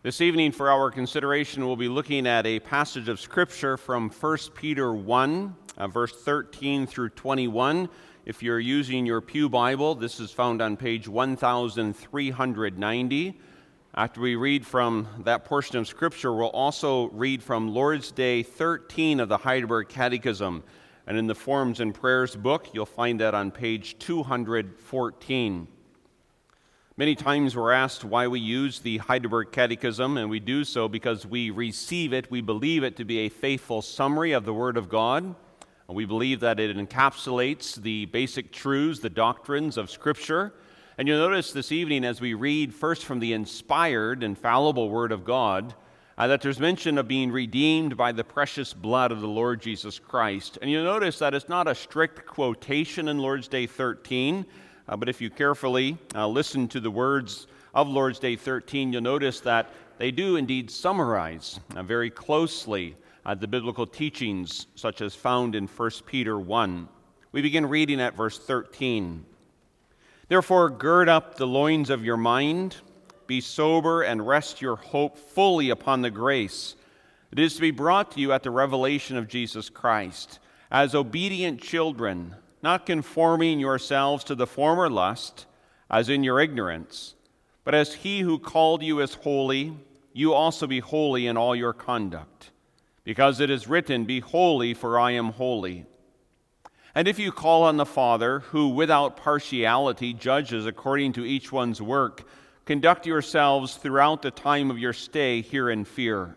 This evening, for our consideration, we'll be looking at a passage of Scripture from 1 Peter 1, uh, verse 13 through 21. If you're using your Pew Bible, this is found on page 1390. After we read from that portion of Scripture, we'll also read from Lord's Day 13 of the Heidelberg Catechism. And in the Forms and Prayers book, you'll find that on page 214. Many times we're asked why we use the Heidelberg Catechism, and we do so because we receive it, we believe it to be a faithful summary of the Word of God. We believe that it encapsulates the basic truths, the doctrines of Scripture. And you'll notice this evening as we read first from the inspired, infallible Word of God, uh, that there's mention of being redeemed by the precious blood of the Lord Jesus Christ. And you'll notice that it's not a strict quotation in Lord's Day 13. Uh, but if you carefully uh, listen to the words of Lord's Day 13, you'll notice that they do indeed summarize uh, very closely uh, the biblical teachings, such as found in 1 Peter 1. We begin reading at verse 13. Therefore, gird up the loins of your mind, be sober, and rest your hope fully upon the grace that is to be brought to you at the revelation of Jesus Christ. As obedient children, not conforming yourselves to the former lust, as in your ignorance, but as he who called you is holy, you also be holy in all your conduct. Because it is written, Be holy, for I am holy. And if you call on the Father, who without partiality judges according to each one's work, conduct yourselves throughout the time of your stay here in fear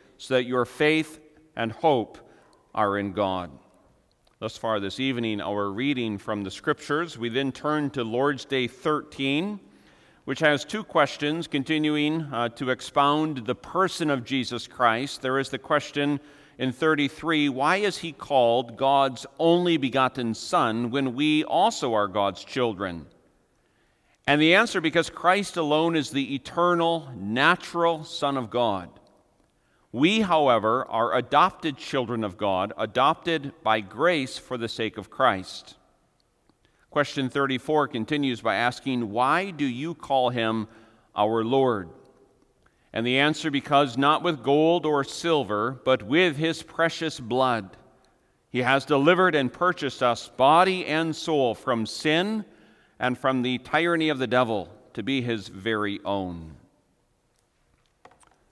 so that your faith and hope are in God. Thus far this evening, our reading from the Scriptures. We then turn to Lord's Day 13, which has two questions continuing uh, to expound the person of Jesus Christ. There is the question in 33 why is he called God's only begotten Son when we also are God's children? And the answer because Christ alone is the eternal, natural Son of God. We, however, are adopted children of God, adopted by grace for the sake of Christ. Question 34 continues by asking, Why do you call him our Lord? And the answer, because not with gold or silver, but with his precious blood, he has delivered and purchased us, body and soul, from sin and from the tyranny of the devil, to be his very own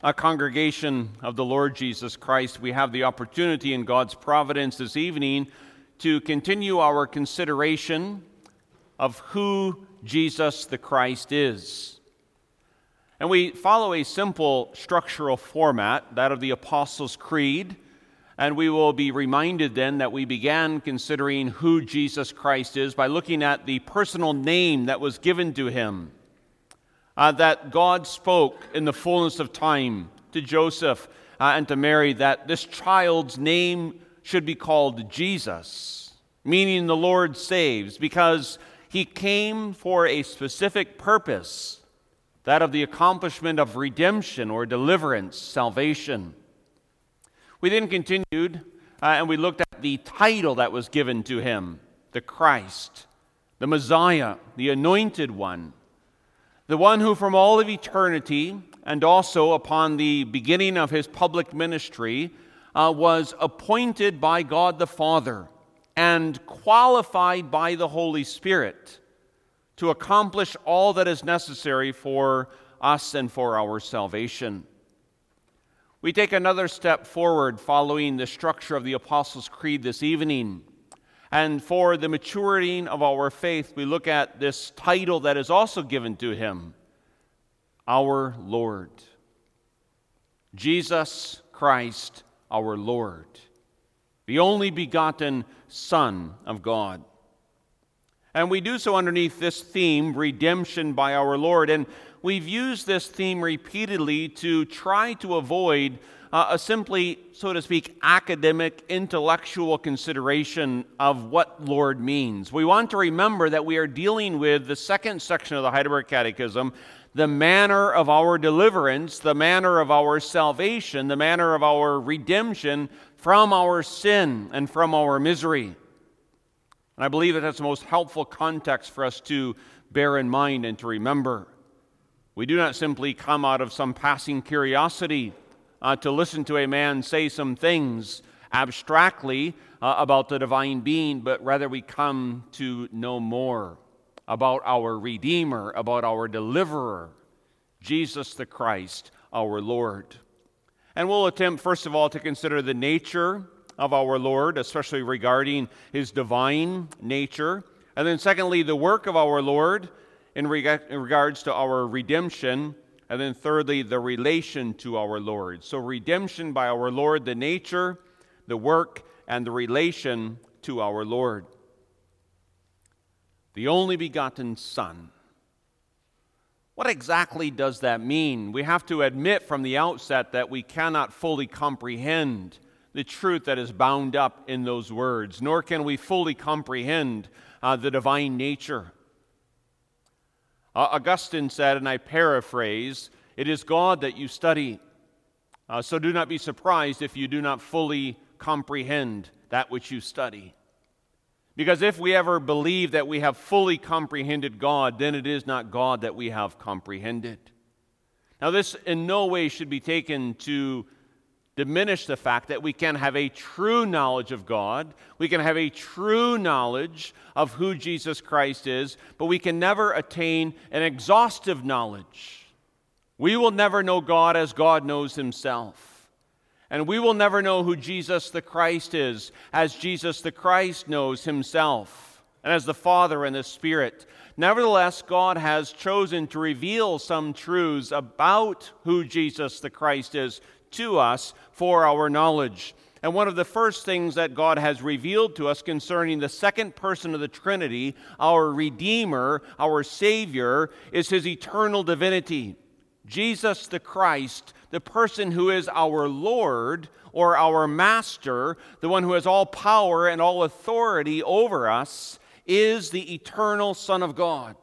a congregation of the Lord Jesus Christ, we have the opportunity in God's providence this evening to continue our consideration of who Jesus the Christ is. And we follow a simple structural format, that of the Apostles' Creed. And we will be reminded then that we began considering who Jesus Christ is by looking at the personal name that was given to him uh, that God spoke in the fullness of time to Joseph uh, and to Mary that this child's name should be called Jesus, meaning the Lord saves, because he came for a specific purpose that of the accomplishment of redemption or deliverance, salvation. We then continued uh, and we looked at the title that was given to him the Christ, the Messiah, the Anointed One the one who from all of eternity and also upon the beginning of his public ministry uh, was appointed by God the Father and qualified by the Holy Spirit to accomplish all that is necessary for us and for our salvation. We take another step forward following the structure of the Apostles' Creed this evening and for the maturing of our faith, we look at this title that is also given to him Our Lord. Jesus Christ, our Lord, the only begotten Son of God. And we do so underneath this theme, redemption by our Lord. And we've used this theme repeatedly to try to avoid uh, a simply, so to speak, academic, intellectual consideration of what Lord means. We want to remember that we are dealing with the second section of the Heidelberg Catechism, the manner of our deliverance, the manner of our salvation, the manner of our redemption from our sin and from our misery. And I believe that that's the most helpful context for us to bear in mind and to remember. We do not simply come out of some passing curiosity uh, to listen to a man say some things abstractly uh, about the divine being, but rather we come to know more about our Redeemer, about our Deliverer, Jesus the Christ, our Lord. And we'll attempt, first of all, to consider the nature of our Lord, especially regarding his divine nature. And then, secondly, the work of our Lord in, reg- in regards to our redemption. And then, thirdly, the relation to our Lord. So, redemption by our Lord, the nature, the work, and the relation to our Lord. The only begotten Son. What exactly does that mean? We have to admit from the outset that we cannot fully comprehend the truth that is bound up in those words, nor can we fully comprehend uh, the divine nature. Uh, Augustine said, and I paraphrase, it is God that you study. Uh, so do not be surprised if you do not fully comprehend that which you study. Because if we ever believe that we have fully comprehended God, then it is not God that we have comprehended. Now, this in no way should be taken to diminish the fact that we can have a true knowledge of God, we can have a true knowledge of who Jesus Christ is, but we can never attain an exhaustive knowledge. We will never know God as God knows Himself. And we will never know who Jesus the Christ is as Jesus the Christ knows Himself, and as the Father and the Spirit. Nevertheless, God has chosen to reveal some truths about who Jesus the Christ is to us for our knowledge. And one of the first things that God has revealed to us concerning the second person of the Trinity, our Redeemer, our Savior, is his eternal divinity. Jesus the Christ, the person who is our Lord or our Master, the one who has all power and all authority over us, is the eternal Son of God.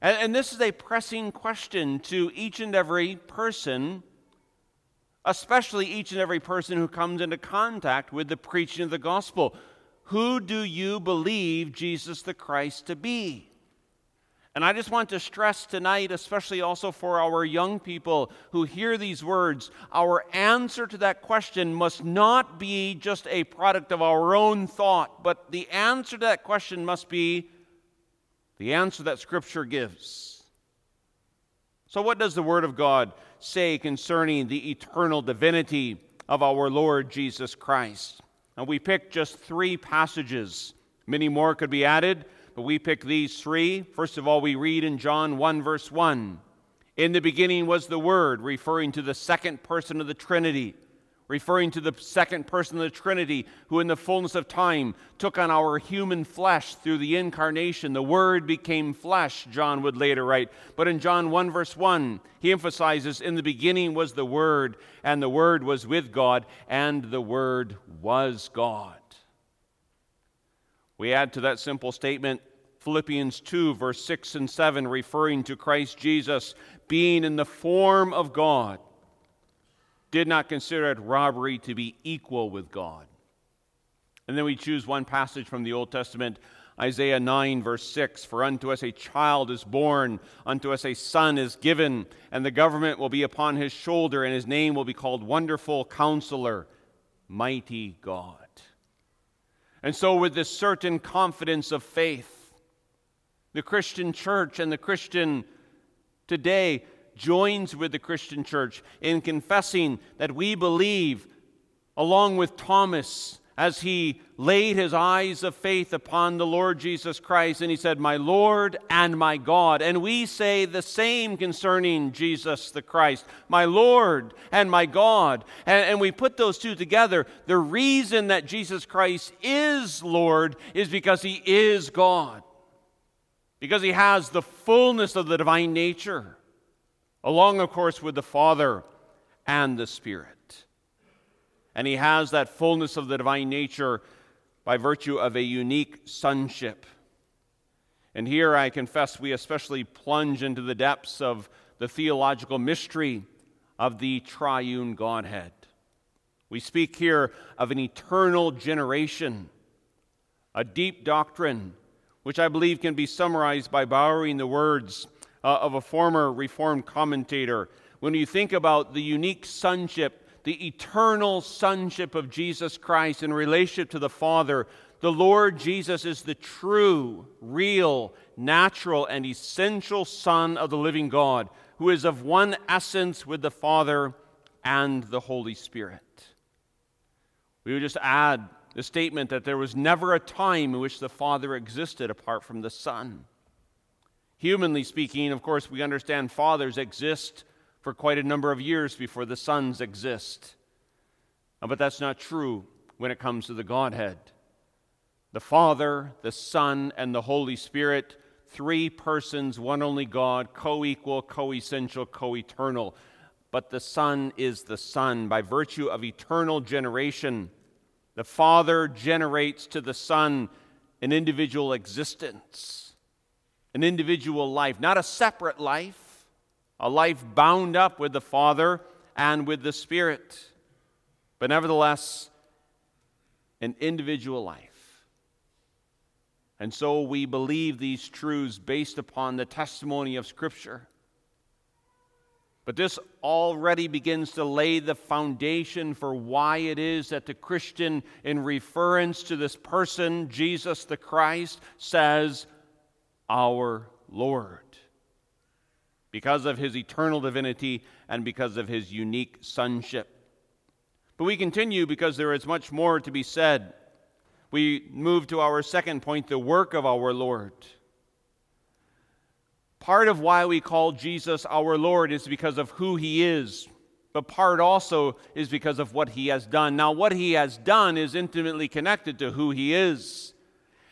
And, and this is a pressing question to each and every person especially each and every person who comes into contact with the preaching of the gospel. Who do you believe Jesus the Christ to be? And I just want to stress tonight, especially also for our young people who hear these words, our answer to that question must not be just a product of our own thought, but the answer to that question must be the answer that Scripture gives. So, what does the Word of God say concerning the eternal divinity of our Lord Jesus Christ. And we picked just three passages. Many more could be added, but we pick these three. First of all, we read in John 1, verse 1 In the beginning was the Word, referring to the second person of the Trinity referring to the second person of the Trinity, who in the fullness of time took on our human flesh through the incarnation. The Word became flesh, John would later write. But in John 1, verse 1, he emphasizes, In the beginning was the Word, and the Word was with God, and the Word was God. We add to that simple statement Philippians 2, verse 6 and 7, referring to Christ Jesus being in the form of God did not consider it robbery to be equal with God. And then we choose one passage from the Old Testament, Isaiah 9, verse 6 For unto us a child is born, unto us a son is given, and the government will be upon his shoulder, and his name will be called Wonderful Counselor, Mighty God. And so, with this certain confidence of faith, the Christian church and the Christian today joins with the Christian church in confessing that we believe, along with Thomas as he laid his eyes of faith upon the Lord Jesus Christ and he said, My Lord and my God. And we say the same concerning Jesus the Christ, my Lord and my God. And, and, we put those two together. The reason that Jesus Christ is Lord is because he is God, because he has the fullness of the divine nature, along, of course, with the Father and the Spirit and he has that fullness of the divine nature by virtue of a unique sonship. And here I confess we especially plunge into the depths of the theological mystery of the triune Godhead. We speak here of an eternal generation, a deep doctrine, which I believe can be summarized by borrowing the words uh, of a former Reformed commentator. When you think about the unique sonship the eternal sonship of Jesus Christ in relationship to the Father, the Lord Jesus is the true, real, natural, and essential Son of the living God, who is of one essence with the Father and the Holy Spirit. We would just add the statement that there was never a time in which the Father existed apart from the Son. Humanly speaking, of course, we understand fathers exist for quite a number of years before the sons exist. Uh, but that's not true when it comes to the Godhead. The Father, the Son, and the Holy Spirit, three persons, one only God, co equal, co essential, co eternal. But the Son is the Son by virtue of eternal generation. The Father generates to the Son an individual existence, an individual life, not a separate life a life bound up with the Father and with the Spirit, but nevertheless, an individual life. And so we believe these truths based upon the testimony of Scripture. But this already begins to lay the foundation for why it is that the Christian, in reference to this person, Jesus the Christ, says, Our Lord because of his eternal divinity and because of his unique sonship. But we continue because there is much more to be said. We move to our second point the work of our Lord. Part of why we call Jesus our Lord is because of who he is, but part also is because of what he has done. Now, what he has done is intimately connected to who he is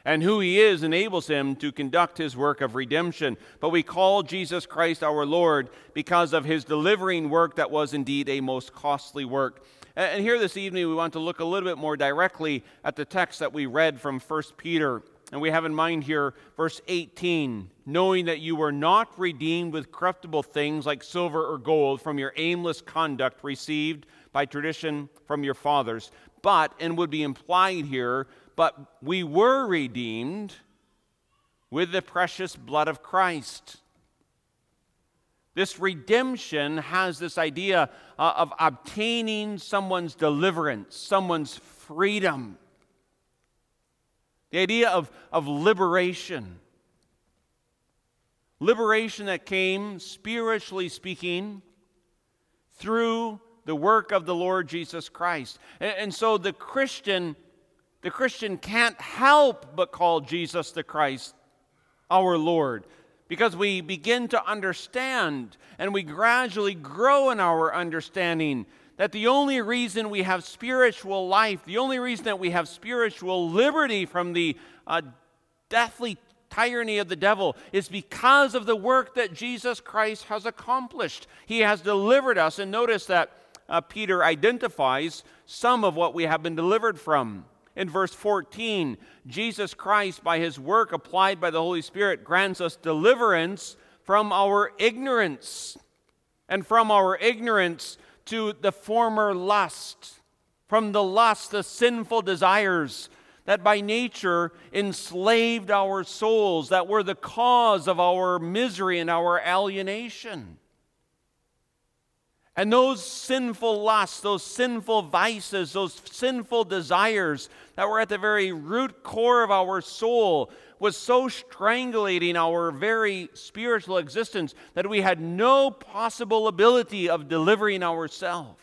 and who he is enables him to conduct his work of redemption. But we call Jesus Christ our Lord because of his delivering work that was indeed a most costly work. And here this evening, we want to look a little bit more directly at the text that we read from 1 Peter. And we have in mind here verse 18 knowing that you were not redeemed with corruptible things like silver or gold from your aimless conduct received by tradition from your fathers, but, and would be implied here, but we were redeemed with the precious blood of Christ. This redemption has this idea uh, of obtaining someone's deliverance, someone's freedom. The idea of, of liberation. Liberation that came, spiritually speaking, through the work of the Lord Jesus Christ. And, and so the Christian the Christian can't help but call Jesus the Christ our Lord because we begin to understand and we gradually grow in our understanding that the only reason we have spiritual life, the only reason that we have spiritual liberty from the uh, deathly tyranny of the devil is because of the work that Jesus Christ has accomplished. He has delivered us. And notice that uh, Peter identifies some of what we have been delivered from. In verse 14, Jesus Christ, by his work applied by the Holy Spirit, grants us deliverance from our ignorance and from our ignorance to the former lust, from the lust, the sinful desires that by nature enslaved our souls, that were the cause of our misery and our alienation. And those sinful lusts, those sinful vices, those sinful desires that were at the very root core of our soul was so strangulating our very spiritual existence that we had no possible ability of delivering ourselves.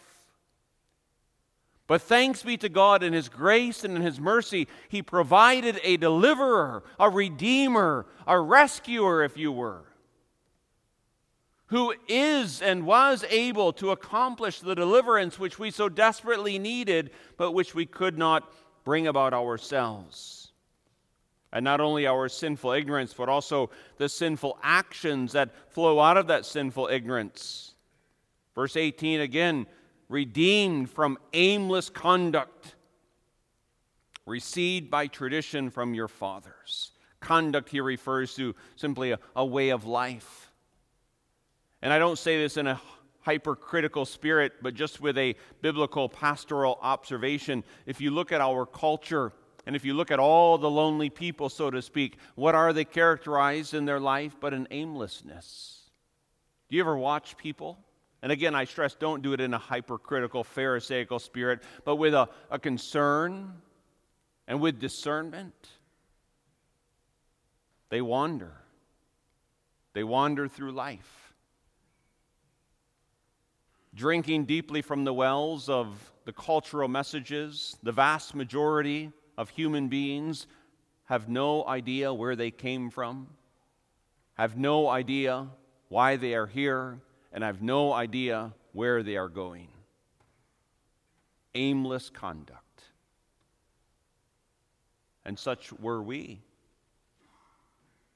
But thanks be to God in His grace and in His mercy, He provided a deliverer, a redeemer, a rescuer, if you were, who is and was able to accomplish the deliverance which we so desperately needed, but which we could not bring about ourselves. And not only our sinful ignorance, but also the sinful actions that flow out of that sinful ignorance. Verse 18 again redeemed from aimless conduct, received by tradition from your fathers. Conduct here refers to simply a, a way of life. And I don't say this in a hypercritical spirit, but just with a biblical pastoral observation. If you look at our culture, and if you look at all the lonely people, so to speak, what are they characterized in their life but an aimlessness? Do you ever watch people? And again, I stress don't do it in a hypercritical, Pharisaical spirit, but with a, a concern and with discernment. They wander. They wander through life, drinking deeply from the wells of the cultural messages. The vast majority of human beings have no idea where they came from, have no idea why they are here and have no idea where they are going. Aimless conduct. And such were we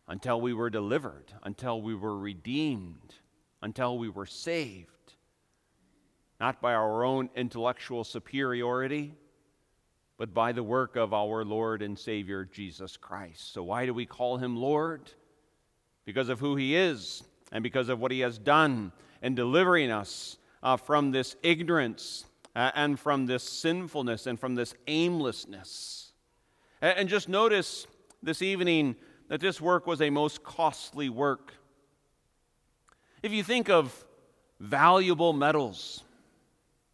until we were delivered, until we were redeemed, until we were saved. Not by our own intellectual superiority, but by the work of our Lord and Savior Jesus Christ. So, why do we call him Lord? Because of who he is and because of what he has done in delivering us uh, from this ignorance uh, and from this sinfulness and from this aimlessness. And, and just notice this evening that this work was a most costly work. If you think of valuable metals,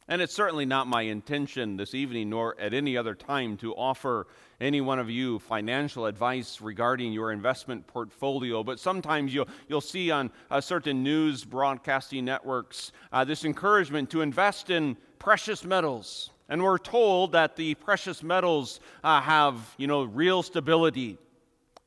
and it's certainly not my intention this evening nor at any other time to offer any one of you financial advice regarding your investment portfolio, but sometimes you'll, you'll see on uh, certain news broadcasting networks uh, this encouragement to invest in precious metals. And we're told that the precious metals uh, have, you know, real stability,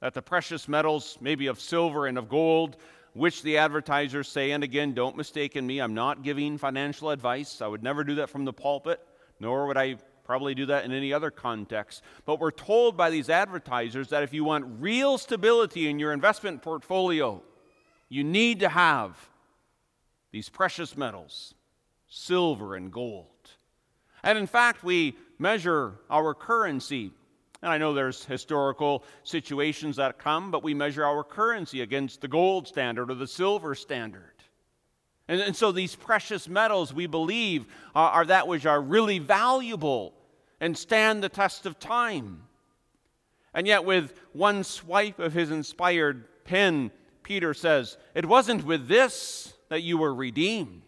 that the precious metals, maybe of silver and of gold, which the advertisers say, and again, don't mistake in me, I'm not giving financial advice. I would never do that from the pulpit, nor would I probably do that in any other context. But we're told by these advertisers that if you want real stability in your investment portfolio, you need to have these precious metals, silver and gold. And in fact, we measure our currency and I know there's historical situations that come, but we measure our currency against the gold standard or the silver standard. And, and so these precious metals, we believe, are, are that which are really valuable and stand the test of time. And yet, with one swipe of his inspired pen, Peter says, It wasn't with this that you were redeemed.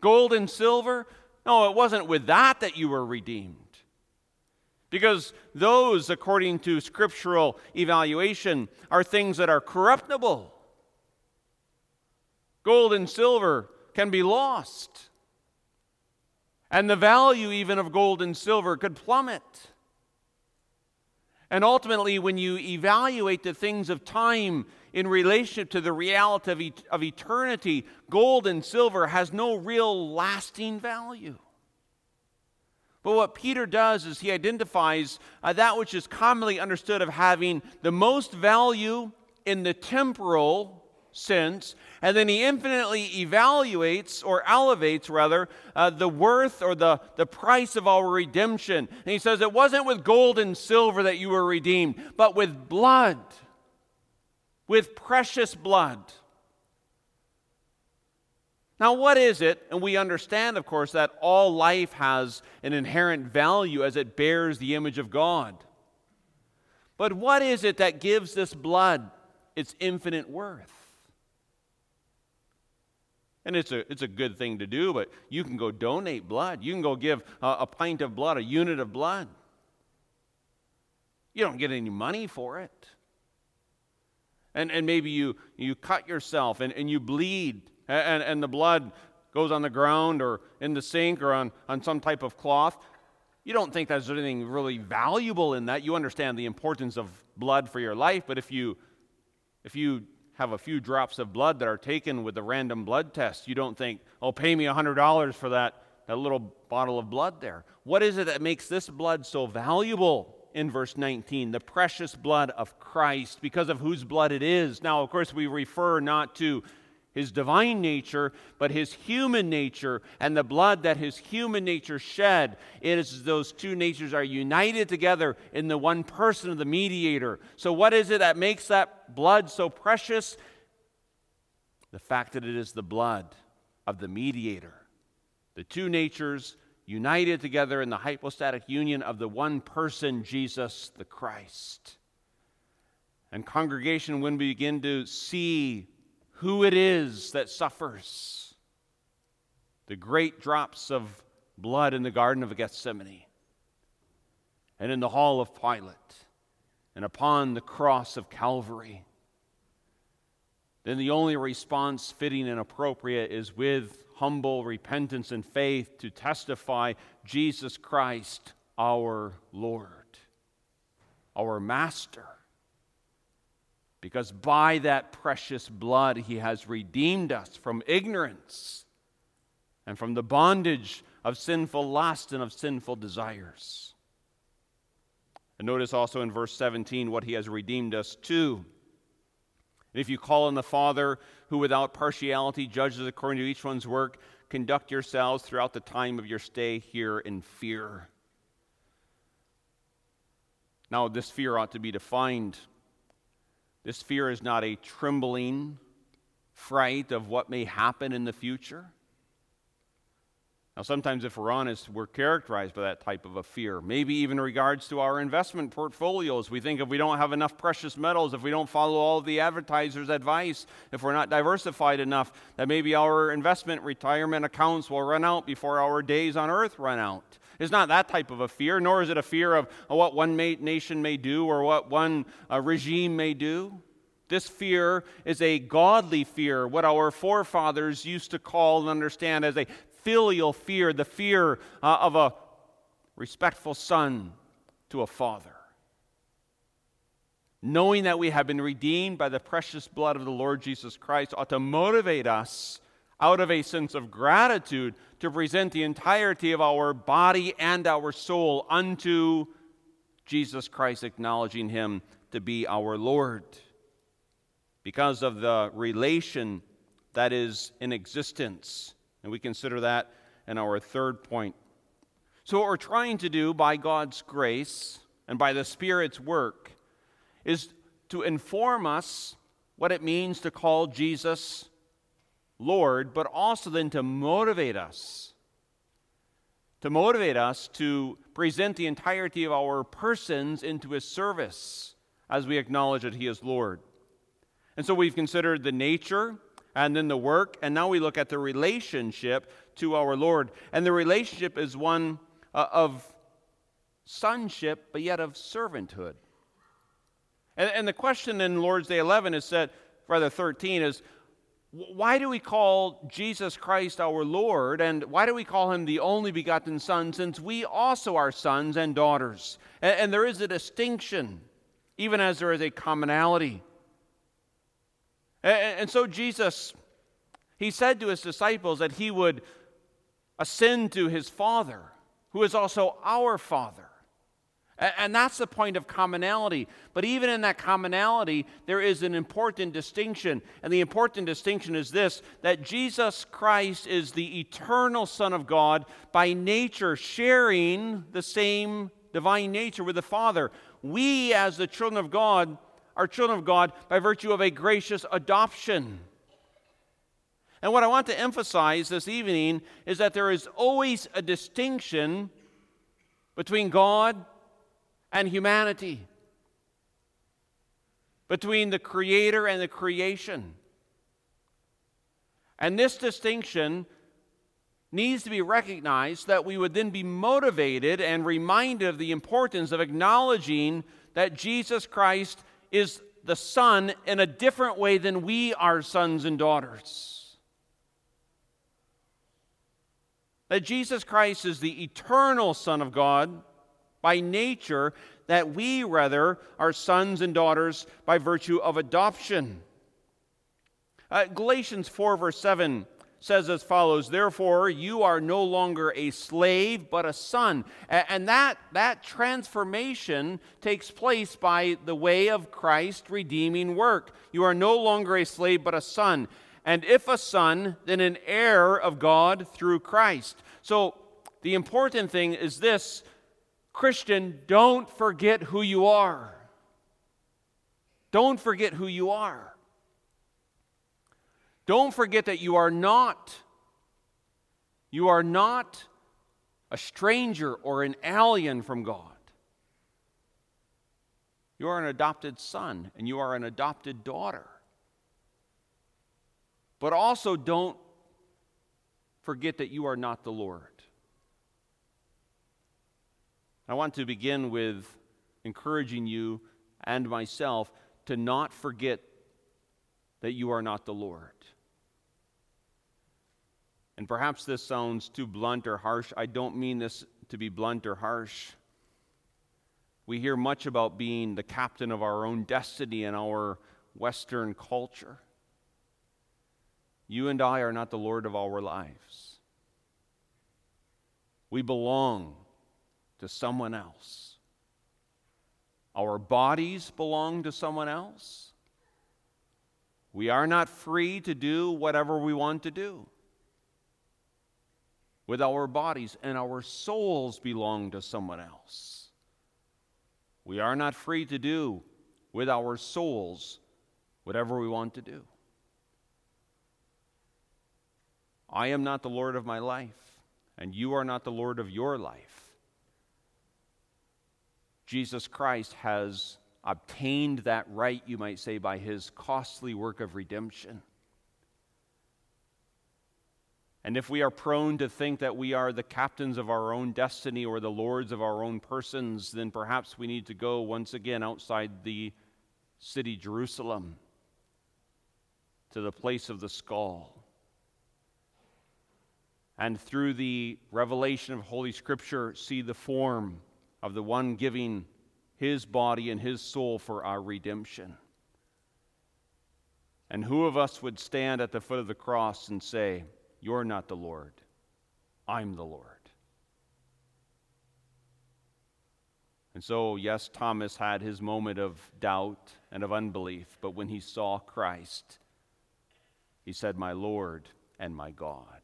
Gold and silver? No, it wasn't with that that you were redeemed. Because those, according to scriptural evaluation, are things that are corruptible. Gold and silver can be lost. And the value, even of gold and silver, could plummet. And ultimately, when you evaluate the things of time in relationship to the reality of, et- of eternity, gold and silver has no real lasting value. But what Peter does is he identifies uh, that which is commonly understood of having the most value in the temporal sense, and then he infinitely evaluates or elevates, rather, uh, the worth or the, the price of our redemption. And he says, It wasn't with gold and silver that you were redeemed, but with blood, with precious blood. Now, what is it? And we understand, of course, that all life has an inherent value as it bears the image of God. But what is it that gives this blood its infinite worth? And it's a, it's a good thing to do, but you can go donate blood. You can go give a, a pint of blood, a unit of blood. You don't get any money for it. And, and maybe you, you cut yourself and, and you bleed and, and the blood goes on the ground or in the sink or on, on some type of cloth, you don't think there's anything really valuable in that. You understand the importance of blood for your life, but if you if you have a few drops of blood that are taken with a random blood test, you don't think, oh, pay me $100 for that, that little bottle of blood there. What is it that makes this blood so valuable? in verse 19, the precious blood of Christ, because of whose blood it is. Now, of course, we refer not to his divine nature, but his human nature and the blood that his human nature shed. It is those two natures are united together in the one person of the mediator. So, what is it that makes that blood so precious? The fact that it is the blood of the mediator. The two natures united together in the hypostatic union of the one person, Jesus the Christ. And, congregation, when we begin to see who it is that suffers. The great drops of blood in the Garden of Gethsemane, and in the hall of Pilate, and upon the cross of Calvary. Then the only response fitting and appropriate is with humble repentance and faith to testify Jesus Christ, our Lord, our Master because by that precious blood he has redeemed us from ignorance and from the bondage of sinful lust and of sinful desires. And notice also in verse 17 what he has redeemed us to. And if you call on the Father, who without partiality judges according to each one's work, conduct yourselves throughout the time of your stay here in fear. Now, this fear ought to be defined this fear is not a trembling fright of what may happen in the future. Now, sometimes, if we're honest, we're characterized by that type of a fear. Maybe even in regards to our investment portfolios. We think if we don't have enough precious metals, if we don't follow all of the advertisers' advice, if we're not diversified enough, that maybe our investment retirement accounts will run out before our days on earth run out. It's not that type of a fear, nor is it a fear of what one nation may do or what one uh, regime may do. This fear is a godly fear, what our forefathers used to call and understand as a filial fear, the fear uh, of a respectful son to a father. Knowing that we have been redeemed by the precious blood of the Lord Jesus Christ ought to motivate us out of a sense of gratitude to present the entirety of our body and our soul unto Jesus Christ, acknowledging him to be our Lord. Because of the relation that is in existence. And we consider that in our third point. So, what we're trying to do by God's grace and by the Spirit's work is to inform us what it means to call Jesus Lord, but also then to motivate us. To motivate us to present the entirety of our persons into His service as we acknowledge that He is Lord. And so we've considered the nature and then the work, and now we look at the relationship to our Lord. And the relationship is one uh, of sonship, but yet of servanthood. And, and the question in Lord's Day 11 is said, rather 13, is why do we call Jesus Christ our Lord, and why do we call him the only begotten Son, since we also are sons and daughters? And, and there is a distinction, even as there is a commonality. And, and so Jesus, he said to his disciples that he would ascend to his Father, who is also our Father. And that's the point of commonality. But even in that commonality, there is an important distinction. And the important distinction is this that Jesus Christ is the eternal Son of God, by nature sharing the same divine nature with the Father. We, as the children of God, are children of God by virtue of a gracious adoption. And what I want to emphasize this evening is that there is always a distinction between God and humanity, between the Creator and the creation. And this distinction needs to be recognized that we would then be motivated and reminded of the importance of acknowledging that Jesus Christ is the Son in a different way than we are sons and daughters. that Jesus Christ is the eternal Son of God by nature, that we, rather, are sons and daughters by virtue of adoption. Uh, Galatians 4, verse 7 says as follows Therefore, you are no longer a slave, but a son. And that, that transformation takes place by the way of Christ's redeeming work. You are no longer a slave, but a son. And if a son, then an heir of God through Christ. So the important thing is this Christian, don't forget who you are. Don't forget who you are. Don't forget that you are not you are not a stranger or an alien from God. You are an adopted son and you are an adopted daughter. But also don't forget that you are not the Lord. I want to begin with encouraging you and myself to not forget that you are not the Lord. And perhaps this sounds too blunt or harsh. I don't mean this to be blunt or harsh. We hear much about being the captain of our own destiny in our Western culture. You and I are not the Lord of our lives. We belong to someone else. Our bodies belong to someone else. We are not free to do whatever we want to do with our bodies, and our souls belong to someone else. We are not free to do with our souls whatever we want to do. I am not the Lord of my life, and you are not the Lord of your life. Jesus Christ has obtained that right, you might say, by his costly work of redemption. And if we are prone to think that we are the captains of our own destiny or the lords of our own persons, then perhaps we need to go once again outside the city Jerusalem to the place of the skull. And through the revelation of Holy Scripture, see the form of the one giving his body and his soul for our redemption. And who of us would stand at the foot of the cross and say, you're not the Lord. I'm the Lord. And so, yes, Thomas had his moment of doubt and of unbelief, but when he saw Christ, he said, My Lord and my God.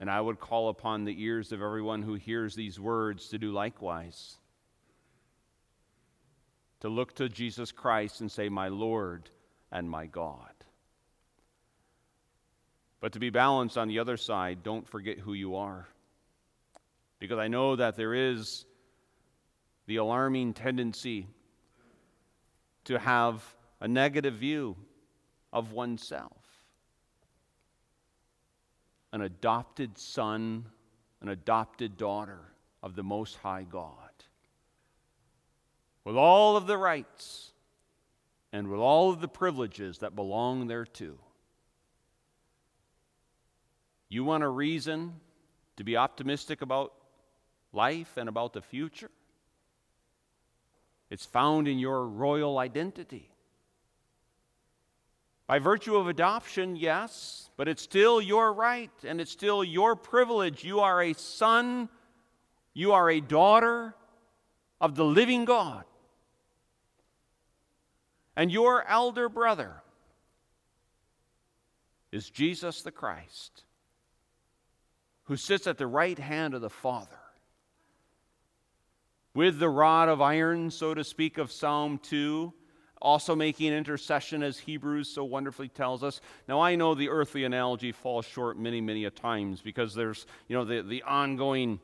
And I would call upon the ears of everyone who hears these words to do likewise. To look to Jesus Christ and say, My Lord and my God. But to be balanced on the other side, don't forget who you are. Because I know that there is the alarming tendency to have a negative view of oneself. An adopted son, an adopted daughter of the Most High God. With all of the rights and with all of the privileges that belong thereto. You want a reason to be optimistic about life and about the future? It's found in your royal identity. By virtue of adoption, yes, but it's still your right and it's still your privilege. You are a son, you are a daughter of the living God. And your elder brother is Jesus the Christ who sits at the right hand of the Father. With the rod of iron, so to speak, of Psalm 2, also making intercession, as Hebrews so wonderfully tells us. Now, I know the earthly analogy falls short many, many a times because there's, you know, the, the ongoing,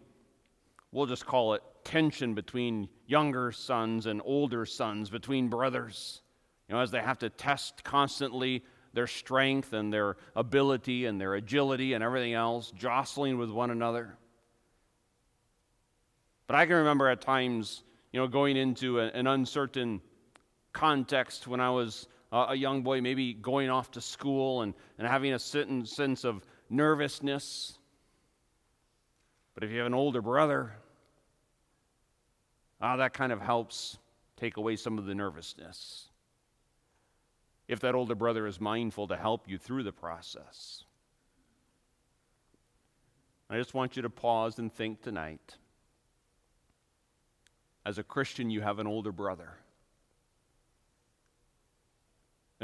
we'll just call it tension between younger sons and older sons, between brothers. You know, as they have to test constantly their strength and their ability and their agility and everything else, jostling with one another. But I can remember at times, you know, going into an uncertain context when I was a young boy, maybe going off to school and, and having a certain sense of nervousness. But if you have an older brother, ah, that kind of helps take away some of the nervousness. If that older brother is mindful to help you through the process. I just want you to pause and think tonight. As a Christian, you have an older brother.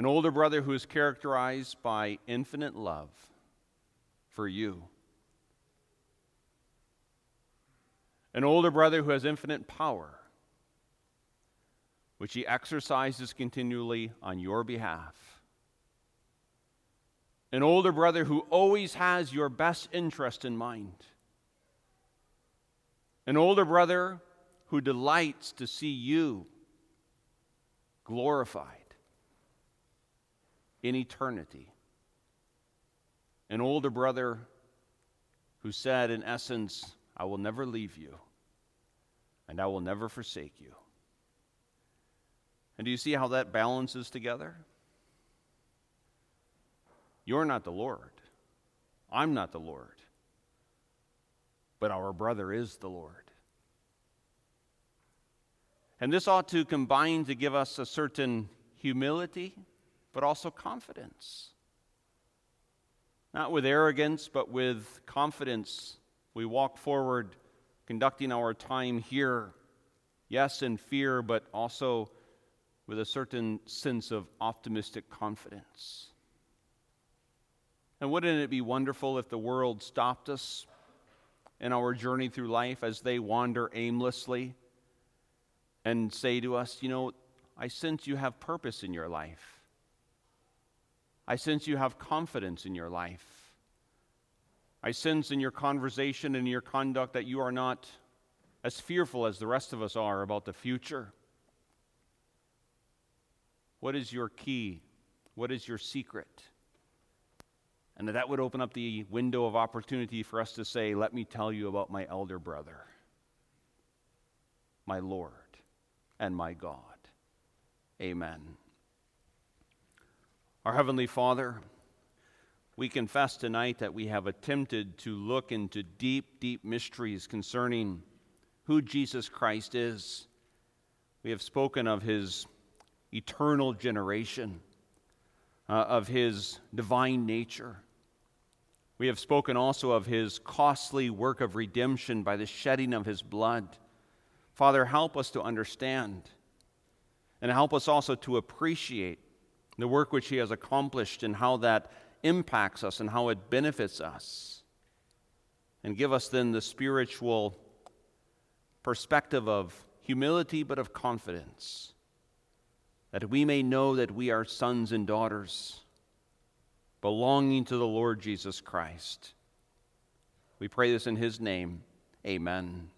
An older brother who is characterized by infinite love for you. An older brother who has infinite power, which he exercises continually on your behalf. An older brother who always has your best interest in mind. An older brother who delights to see you glorified in eternity. An older brother who said, in essence, I will never leave you and I will never forsake you. And do you see how that balances together? You're not the Lord. I'm not the Lord. But our brother is the Lord. And this ought to combine to give us a certain humility, but also confidence. Not with arrogance, but with confidence. We walk forward, conducting our time here, yes, in fear, but also with a certain sense of optimistic confidence. And wouldn't it be wonderful if the world stopped us in our journey through life as they wander aimlessly and say to us, You know, I sense you have purpose in your life. I sense you have confidence in your life. I sense in your conversation and your conduct that you are not as fearful as the rest of us are about the future. What is your key? What is your secret? And that, that would open up the window of opportunity for us to say, Let me tell you about my elder brother, my Lord and my God. Amen. Our Heavenly Father, we confess tonight that we have attempted to look into deep, deep mysteries concerning who Jesus Christ is. We have spoken of his eternal generation, uh, of his divine nature. We have spoken also of his costly work of redemption by the shedding of his blood. Father, help us to understand and help us also to appreciate the work which He has accomplished and how that impacts us and how it benefits us. And give us then the spiritual perspective of humility but of confidence, that we may know that we are sons and daughters belonging to the Lord Jesus Christ. We pray this in His name. Amen.